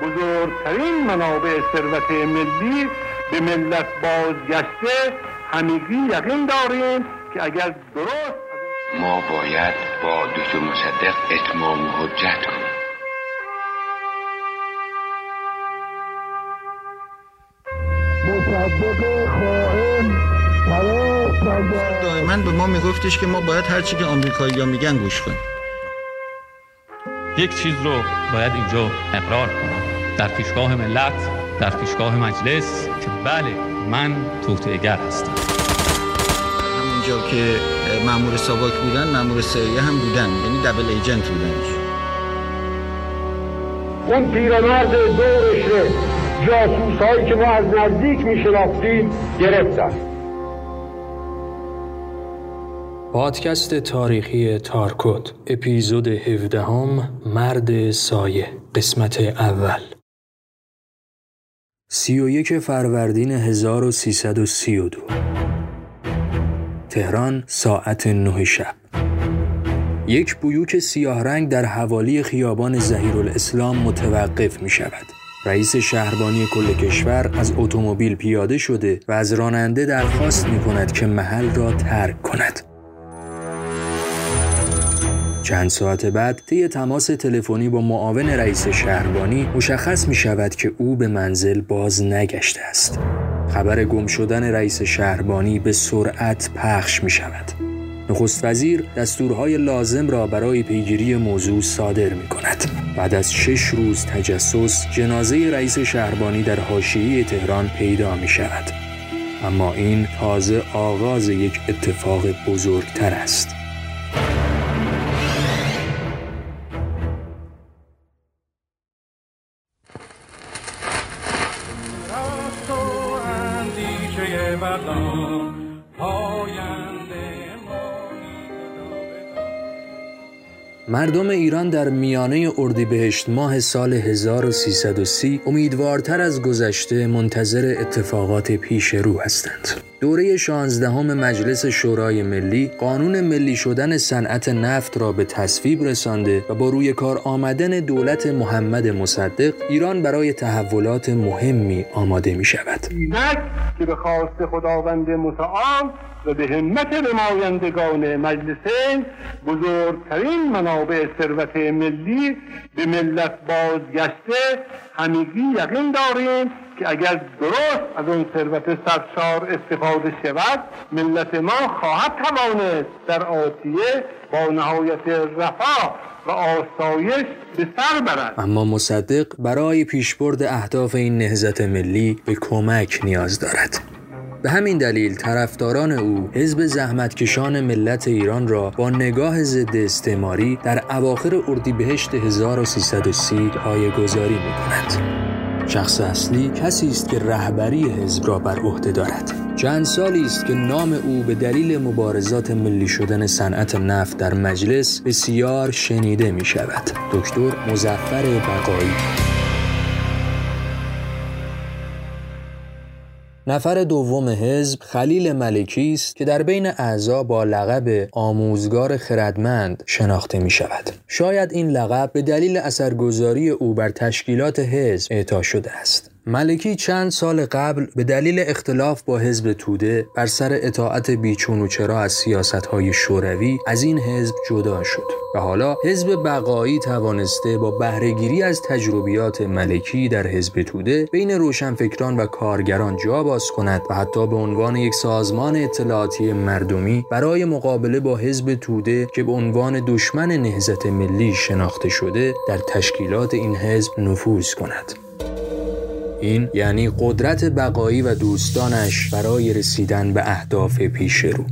بزرگترین منابع ثروت ملی به ملت بازگشته همگی یقین داریم که اگر درست ما باید با دکتر مصدق اتمام حجت کنیم. دائما به ما میگفتش که ما باید هرچی که آمریکایی ها میگن گوش کنیم. یک چیز رو باید اینجا اقرار کنم. در پیشگاه ملت در پیشگاه مجلس که بله من توطئه‌گر هستم. همونجا که مامور ساواک بودن مامور سریه هم بودن. یعنی دبل ایجنت بودن. اون پیرمرد دورش جاسوس هایی که ما از نزدیک میشناختیم گرفتن. پادکست تاریخی تارکوت اپیزود 17 هم مرد سایه قسمت اول سی و یک فروردین 1332 تهران ساعت نه شب یک بیوک سیاه رنگ در حوالی خیابان زهیر الاسلام متوقف می شود. رئیس شهربانی کل کشور از اتومبیل پیاده شده و از راننده درخواست می کند که محل را ترک کند. چند ساعت بعد طی تماس تلفنی با معاون رئیس شهربانی مشخص می شود که او به منزل باز نگشته است. خبر گم شدن رئیس شهربانی به سرعت پخش می شود. نخست وزیر دستورهای لازم را برای پیگیری موضوع صادر می کند. بعد از شش روز تجسس جنازه رئیس شهربانی در حاشیه تهران پیدا می شود. اما این تازه آغاز یک اتفاق بزرگتر است. مردم ایران در میانه اردیبهشت ماه سال 1330 امیدوارتر از گذشته منتظر اتفاقات پیش رو هستند. دوره 16 مجلس شورای ملی قانون ملی شدن صنعت نفت را به تصویب رسانده و با روی کار آمدن دولت محمد مصدق ایران برای تحولات مهمی آماده می شود. که به خواست خداوند متعال و به همت نمایندگان مجلسین بزرگترین منابع ثروت ملی به ملت بازگشته همگی یقین داریم که اگر درست از اون ثروت سرشار استفاده شود ملت ما خواهد توانست در آتیه با نهایت رفاه و آسایش به سر برد. اما مصدق برای پیشبرد اهداف این نهزت ملی به کمک نیاز دارد. به همین دلیل طرفداران او حزب زحمتکشان ملت ایران را با نگاه ضد استعماری در اواخر اردیبهشت 1330 گذاری می کند. شخص اصلی کسی است که رهبری حزب را بر عهده دارد چند سالی است که نام او به دلیل مبارزات ملی شدن صنعت نفت در مجلس بسیار شنیده می شود دکتر مزفر بقایی نفر دوم حزب خلیل ملکی است که در بین اعضا با لقب آموزگار خردمند شناخته می شود. شاید این لقب به دلیل اثرگذاری او بر تشکیلات حزب اعطا شده است. ملکی چند سال قبل به دلیل اختلاف با حزب توده بر سر اطاعت بیچون و چرا از سیاست های شوروی از این حزب جدا شد و حالا حزب بقایی توانسته با بهرهگیری از تجربیات ملکی در حزب توده بین روشنفکران و کارگران جا باز کند و حتی به عنوان یک سازمان اطلاعاتی مردمی برای مقابله با حزب توده که به عنوان دشمن نهزت ملی شناخته شده در تشکیلات این حزب نفوذ کند. این یعنی قدرت بقایی و دوستانش برای رسیدن به اهداف پیش رو.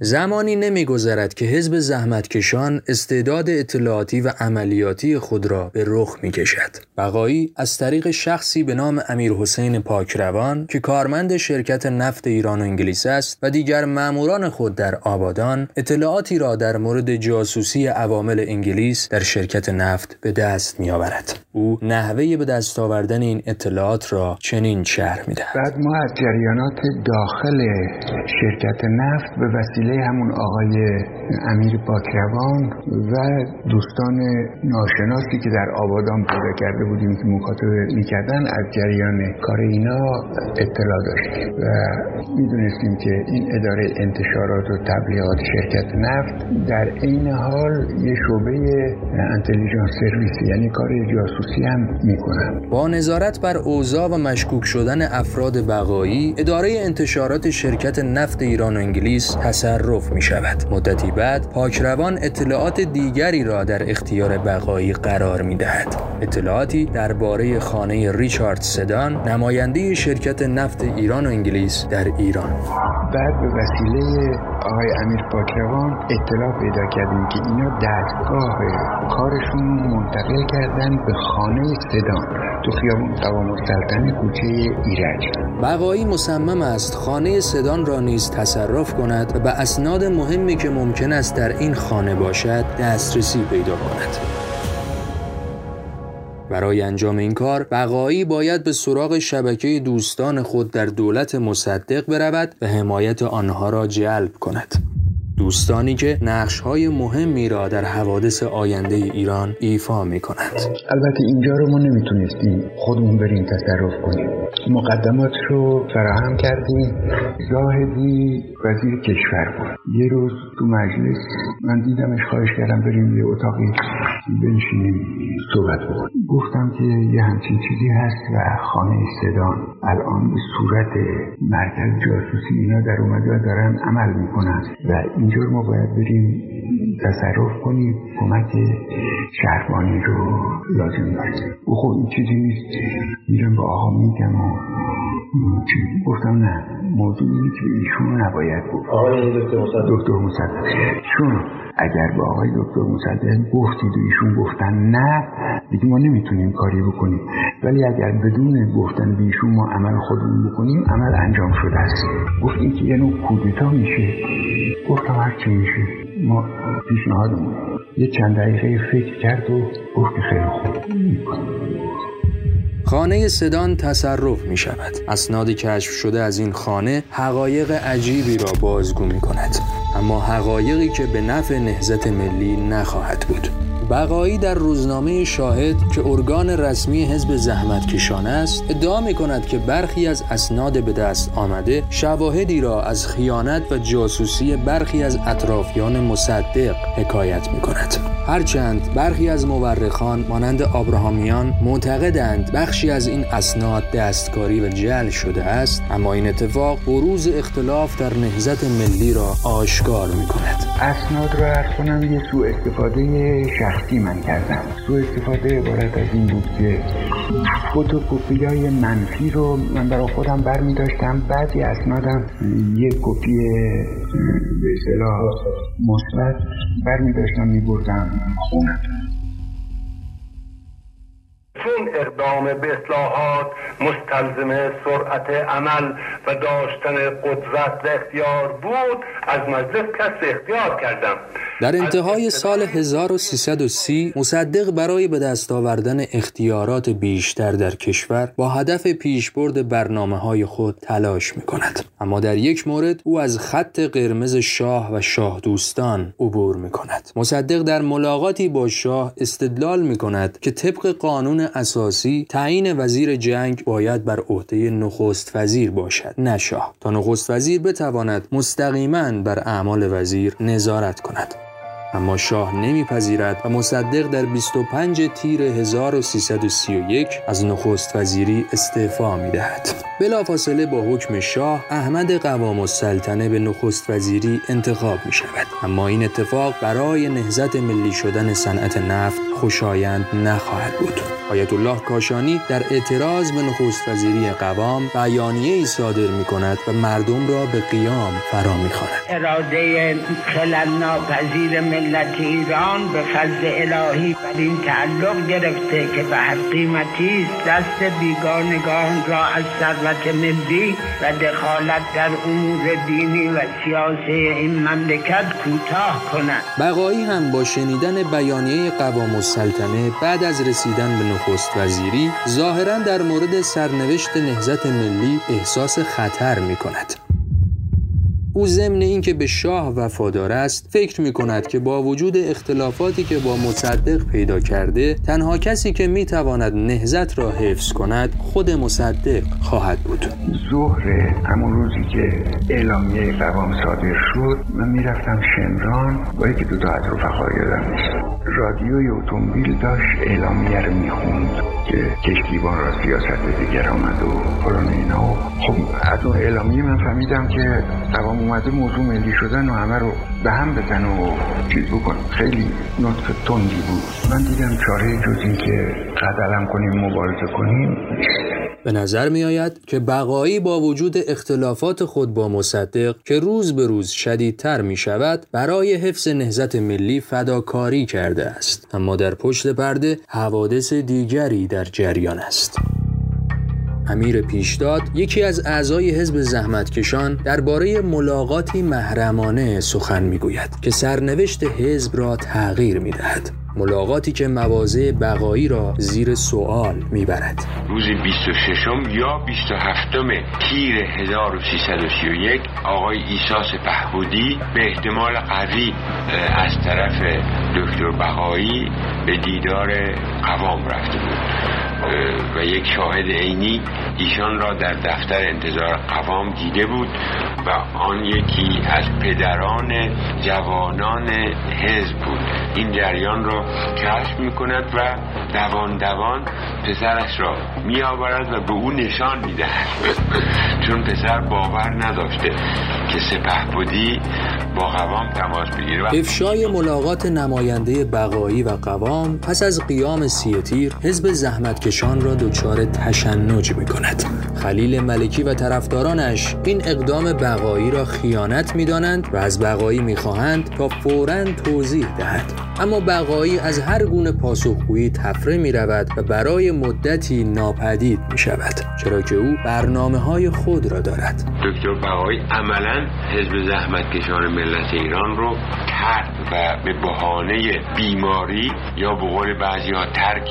زمانی نمیگذرد که حزب زحمتکشان استعداد اطلاعاتی و عملیاتی خود را به رخ می کشد. بقایی از طریق شخصی به نام امیر حسین پاکروان که کارمند شرکت نفت ایران و انگلیس است و دیگر ماموران خود در آبادان اطلاعاتی را در مورد جاسوسی عوامل انگلیس در شرکت نفت به دست می آورد. او نحوه به دست آوردن این اطلاعات را چنین شرح می دهد. بعد ما از جریانات داخل شرکت نفت به وسیله وسیله همون آقای امیر باکروان و دوستان ناشناسی که در آبادان پیدا کرده بودیم که مکاتبه می‌کردن از جریان کار اینا اطلاع داشتیم و می‌دونستیم که این اداره انتشارات و تبلیغات شرکت نفت در این حال یه شعبه انتلیجانس سرویس یعنی کار جاسوسی هم می‌کنن. با نظارت بر اوضاع و مشکوک شدن افراد بقایی اداره انتشارات شرکت نفت ایران و انگلیس تصرف می شود مدتی بعد پاکروان اطلاعات دیگری را در اختیار بقایی قرار می دهد اطلاعاتی درباره خانه ریچارد سدان نماینده شرکت نفت ایران و انگلیس در ایران. بعد به وسیله آقای امیر پاکروان اطلاع پیدا کردیم که اینا دستگاه کارشون منتقل کردن به خانه سدان تو خیابون قوام السلطنه کوچه ایرج. بقایی مصمم است خانه سدان را نیز تصرف کند و به اسناد مهمی که ممکن است در این خانه باشد دسترسی پیدا کند. برای انجام این کار بقایی باید به سراغ شبکه دوستان خود در دولت مصدق برود و حمایت آنها را جلب کند. دوستانی که نقش های مهمی را در حوادث آینده ایران ایفا می کنند البته اینجا رو ما نمی‌تونستیم خودمون بریم تصرف کنیم. مقدمات رو فراهم کردیم. زاهدی وزیر کشور بود. یه روز تو مجلس من دیدمش خواهش کردم بریم یه اتاقی بنشینیم صحبت بکنیم. گفتم که یه همچین چیزی هست و خانه صدان الان به صورت مرکز جاسوسی اینا در اومده دارن عمل می‌کنن. و اینجور ما باید بریم تصرف کنیم کمک شهربانی رو لازم داریم. او خب این چیزی نیست. میرم با آقا میگم و گفتم نه. موضوع اینه که ایشون نباید بود. آقای دکتر مصدق. دکتر مصدق. چون اگر با آقای دکتر مصدق گفتید و ایشون گفتن نه دیگه ما نمی‌تونیم کاری بکنیم. ولی اگر بدون گفتن به ایشون ما عمل خودمون بکنیم عمل انجام شده است. گفت این که یه نوع کودتا میشه. گفتم هر چی میشه. ما پیشنهادمون. یه چند دقیقه فکر کرد و گفت که خیلی خوب. می‌کنیم خانه سدان تصرف می شود. اسناد کشف شده از این خانه حقایق عجیبی را بازگو می کند. اما حقایقی که به نفع نهزت ملی نخواهد بود. بقایی در روزنامه شاهد که ارگان رسمی حزب زحمت کشان است ادعا می کند که برخی از اسناد به دست آمده شواهدی را از خیانت و جاسوسی برخی از اطرافیان مصدق حکایت می کند هرچند برخی از مورخان مانند آبراهامیان معتقدند بخشی از این اسناد دستکاری و جل شده است اما این اتفاق بروز اختلاف در نهزت ملی را آشکار می کند اسناد را ارز کنم یه سوء استفاده شخصی من کردم. سوء استفاده عبارت از این بود که فوتوکوپی های منفی رو من برای خودم بر می داشتم بعضی اسنادم یه کپی به مثبت بر می داشتم می بردم. خونم چون اقدام به اصلاحات مستلزم سرعت عمل و داشتن قدرت و اختیار بود از مجلس کسب اختیار کردم در انتهای سال 1330 مصدق برای به دست آوردن اختیارات بیشتر در کشور با هدف پیشبرد برنامه های خود تلاش می کند. اما در یک مورد او از خط قرمز شاه و شاه دوستان عبور می کند. مصدق در ملاقاتی با شاه استدلال می کند که طبق قانون اساسی تعیین وزیر جنگ باید بر عهده نخست وزیر باشد نه شاه تا نخست وزیر بتواند مستقیما بر اعمال وزیر نظارت کند اما شاه نمیپذیرد و مصدق در 25 تیر 1331 از نخست وزیری استعفا می دهد. بلافاصله با حکم شاه احمد قوام السلطنه به نخست وزیری انتخاب می شود. اما این اتفاق برای نهزت ملی شدن صنعت نفت خوشایند نخواهد بود. آیت الله کاشانی در اعتراض به نخست وزیری قوام بیانیه ای صادر می کند و مردم را به قیام فرا می خواند. اراده خلل ناپذیر ملت ایران به فضل الهی بر این تعلق گرفته که به هر قیمتی دست بیگانگان را از ثروت ملی و دخالت در امور دینی و سیاسی این مملکت کوتاه کند بقایی هم با شنیدن بیانیه قوام السلطنه بعد از رسیدن به نخست وزیری ظاهرا در مورد سرنوشت نهزت ملی احساس خطر می کند. او ضمن اینکه به شاه وفادار است فکر می کند که با وجود اختلافاتی که با مصدق پیدا کرده تنها کسی که می تواند نهزت را حفظ کند خود مصدق خواهد بود. ظهر همون روزی که اعلامیه قوام صادر شد من می‌رفتم شمران با یکی دو تا از رفقا یادم رادیوی اتومبیل داشت اعلامیه رو می‌خوند. که کشتیبان را سیاست دیگر آمد و فلان اینا خب از اون اعلامیه من فهمیدم که قوام اومده موضوع ملی شدن و همه رو به هم بزن و چیز بکن. خیلی نطق تندی بود. من دیدم چاره جز این که قدلم کنیم مبارزه کنیم. به نظر می آید که بقایی با وجود اختلافات خود با مصدق که روز به روز شدیدتر می شود برای حفظ نهزت ملی فداکاری کرده است. اما در پشت پرده حوادث دیگری در جریان است. امیر پیشداد یکی از اعضای حزب زحمتکشان درباره ملاقاتی محرمانه سخن می‌گوید که سرنوشت حزب را تغییر می‌دهد. ملاقاتی که مواضع بقایی را زیر سوال می‌برد. روز 26 یا 27 تیر 1331 آقای ایسا سپهبودی به احتمال قوی از طرف دکتر بقایی به دیدار قوام رفته بود. و یک شاهد عینی ایشان را در دفتر انتظار قوام دیده بود و آن یکی از پدران جوانان حزب بود. این جریان را کشف می کند و دوان دوان پسرش را می آورد و به او نشان می دهد چون پسر باور نداشته که سپه بودی با قوام تماس بگیره افشای ملاقات نماینده بقایی و قوام پس از قیام سی تیر حزب زحمتکشان را دچار تشنج می کند خلیل ملکی و طرفدارانش این اقدام بقایی را خیانت می دانند و از بقایی می خواهند تا فوراً توضیح دهد. اما بقایی از هر گونه پاسخگویی تفره می رود و برای مدتی ناپدید می شود چرا که او برنامه های خود را دارد. دکتر بقایی عملا حزب زحمتکشان ملت ایران رو ترک و به بهانه بیماری یا به قول بعضی ها ترک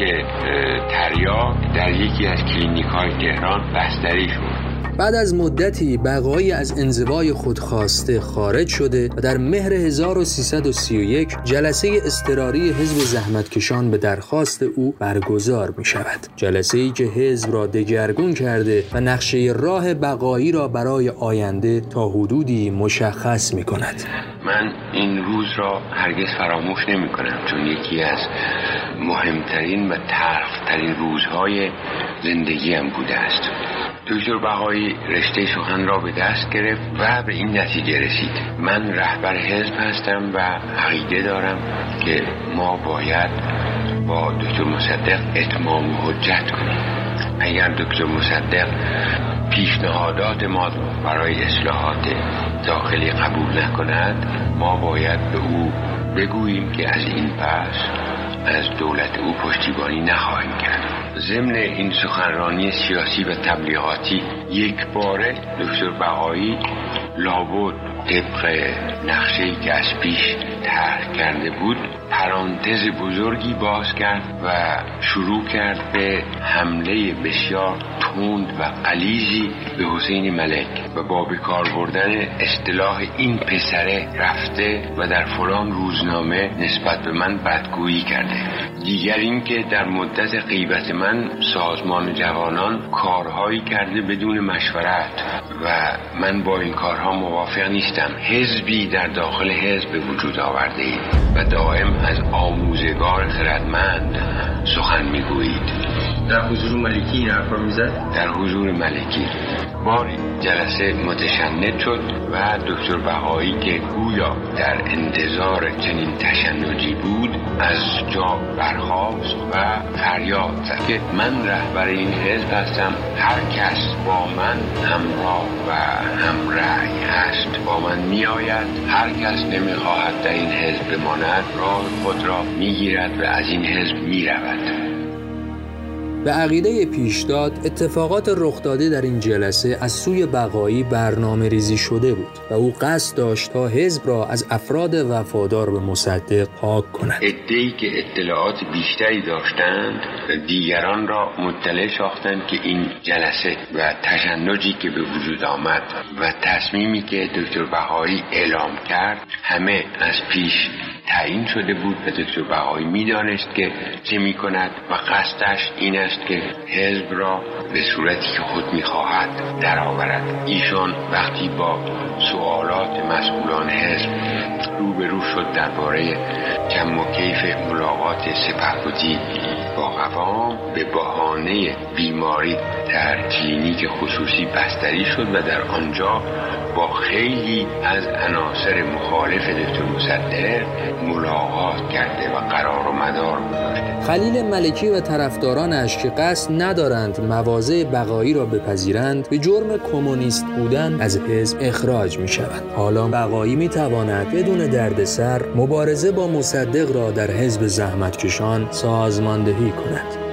تریاک در یکی از کلینیک های تهران بستری شد. بعد از مدتی بقایی از انزوای خود خواسته خارج شده و در مهر 1331 جلسه اضطراری حزب زحمتکشان به درخواست او برگزار می شود. جلسه ای که حزب را دگرگون کرده و نقشه راه بقایی را برای آینده تا حدودی مشخص می کند. من این روز را هرگز فراموش نمی کنم چون یکی از مهمترین و تلخترین روزهای زندگیم بوده است دکتر بهایی رشته سخن را به دست گرفت و به این نتیجه رسید. من رهبر حزب هستم و عقیده دارم که ما باید با دکتر مصدق اتمام حجت کنیم. اگر دکتر مصدق پیشنهادات ما برای اصلاحات داخلی قبول نکند ما باید به او بگوییم که از این پس از دولت او پشتیبانی نخواهیم کرد. ضمن این سخنرانی سیاسی و تبلیغاتی یک باره دکتر بهایی لابد طبق نقشه که از پیش طرح کرده بود پرانتز بزرگی باز کرد و شروع کرد به حمله بسیار تند و قلیزی به حسین ملک و با به کار بردن اصطلاح این پسره رفته و در فلان روزنامه نسبت به من بدگویی کرده. دیگر اینکه در مدت غیبت من سازمان جوانان کارهایی کرده بدون مشورت و من با این کارها موافق نیستم. حزبی در داخل حزب به وجود آورده اید و دائم از آموزگار خردمند سخن می‌گویید. در حضور ملکی این حرفا می‌زد؟ در حضور ملکی. باری جلسه متشنج شد و دکتر بهایی که گویا در انتظار چنین تشنجی بود از جا برخاست و فریاد زد که من رهبر این حزب هستم هر کس با من همراه و همرأی هست. با من میآید هر کس نمی‌خواهد در این حزب بماند راه خود را می‌گیرد و از این حزب می‌رود. به عقیده پیشداد اتفاقات رخ داده در این جلسه از سوی بقایی برنامه ریزی شده بود و او قصد داشت تا حزب را از افراد وفادار به مصدق پاک کند. ادهی که اطلاعات بیشتری داشتند دیگران را مطلع ساختند که این جلسه و تشنجی که به وجود آمد و تصمیمی که دکتر بهایی اعلام کرد همه از پیش تعیین شده بود و دکتر بهایی می‌دانست که چه می کند و قصدش این است که حزب را به صورتی که خود می‌خواهد درآورد. ایشان وقتی با سوالات مسئولان حزب روبرو شد درباره کم و کیف ملاقات سپهبدی با قوام به بهانه بیماری در کلینیک خصوصی بستری شد و در آنجا با خیلی از عناصر مخالف دکتر مصدق ملاقات کرده و قرار و مدار گذاشته. خلیل ملکی و طرفدارانش که قصد ندارند مواضع بقایی را بپذیرند. به جرم کمونیست بودن از حزب اخراج می شوند حالا بقایی می تواند بدون دردسر مبارزه با مصدق را در حزب زحمتکشان سازماندهی کند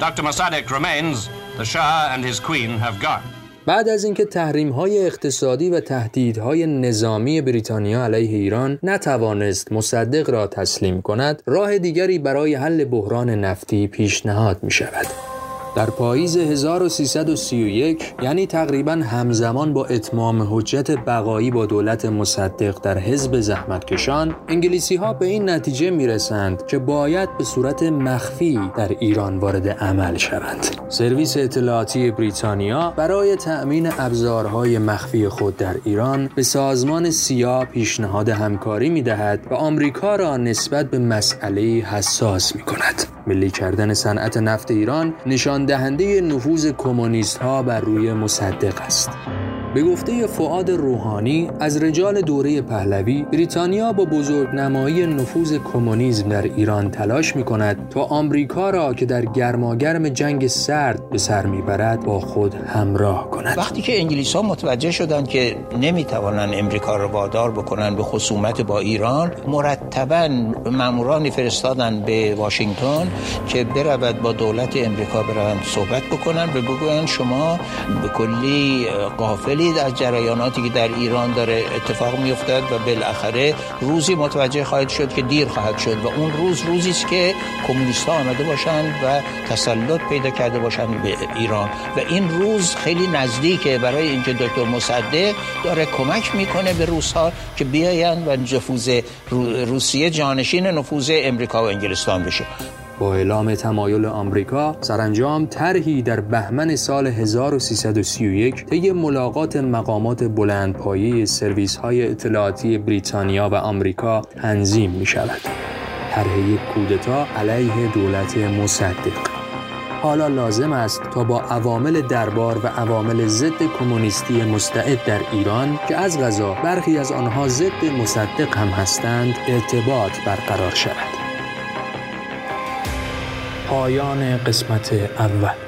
Dr. Mossadegh remains, the Shah and his queen have gone. بعد از اینکه تحریم های اقتصادی و تهدیدهای نظامی بریتانیا علیه ایران نتوانست مصدق را تسلیم کند راه دیگری برای حل بحران نفتی پیشنهاد می شود در پاییز 1331 یعنی تقریبا همزمان با اتمام حجت بقایی با دولت مصدق در حزب زحمتکشان انگلیسی ها به این نتیجه می رسند که باید به صورت مخفی در ایران وارد عمل شوند. سرویس اطلاعاتی بریتانیا برای تأمین ابزارهای مخفی خود در ایران به سازمان سیا پیشنهاد همکاری می دهد و آمریکا را نسبت به مسئله حساس می کند ملی کردن صنعت نفت ایران نشان دهنده نفوذ کمونیست ها بر روی مصدق است. به گفته فعاد روحانی از رجال دوره پهلوی بریتانیا با بزرگنمایی نفوذ کمونیسم در ایران تلاش می کند تا آمریکا را که در گرماگرم جنگ سرد به سر می‌برد با خود همراه کند. وقتی که انگلیس ها متوجه شدند که نمی‌توانند امریکا را وادار بکنند به خصومت با ایران مرتبا مامورانی فرستادن به واشنگتن که برود با دولت امریکا برند صحبت بکنند و بگویند شما به کلی قافل از جریاناتی که در ایران داره اتفاق میافتد و بالاخره روزی متوجه خواهد شد که دیر خواهد شد و اون روز روزی است که کمونیست ها آمده باشند و تسلط پیدا کرده باشند به ایران. و این روز خیلی نزدیکه. برای اینکه دکتر مصدق داره کمک می‌کنه به روس ها که بیاین و نفوذ روسیه جانشین نفوذ امریکا و انگلستان بشه. با اعلام تمایل آمریکا سرانجام طرحی در بهمن سال 1331 طی ملاقات مقامات بلندپایه سرویس های اطلاعاتی بریتانیا و آمریکا تنظیم می شود. طرح یک کودتا علیه دولت مصدق حالا لازم است تا با عوامل دربار و عوامل ضد کمونیستی مستعد در ایران که از غذا برخی از آنها ضد مصدق هم هستند ارتباط برقرار شود پایان قسمت اول.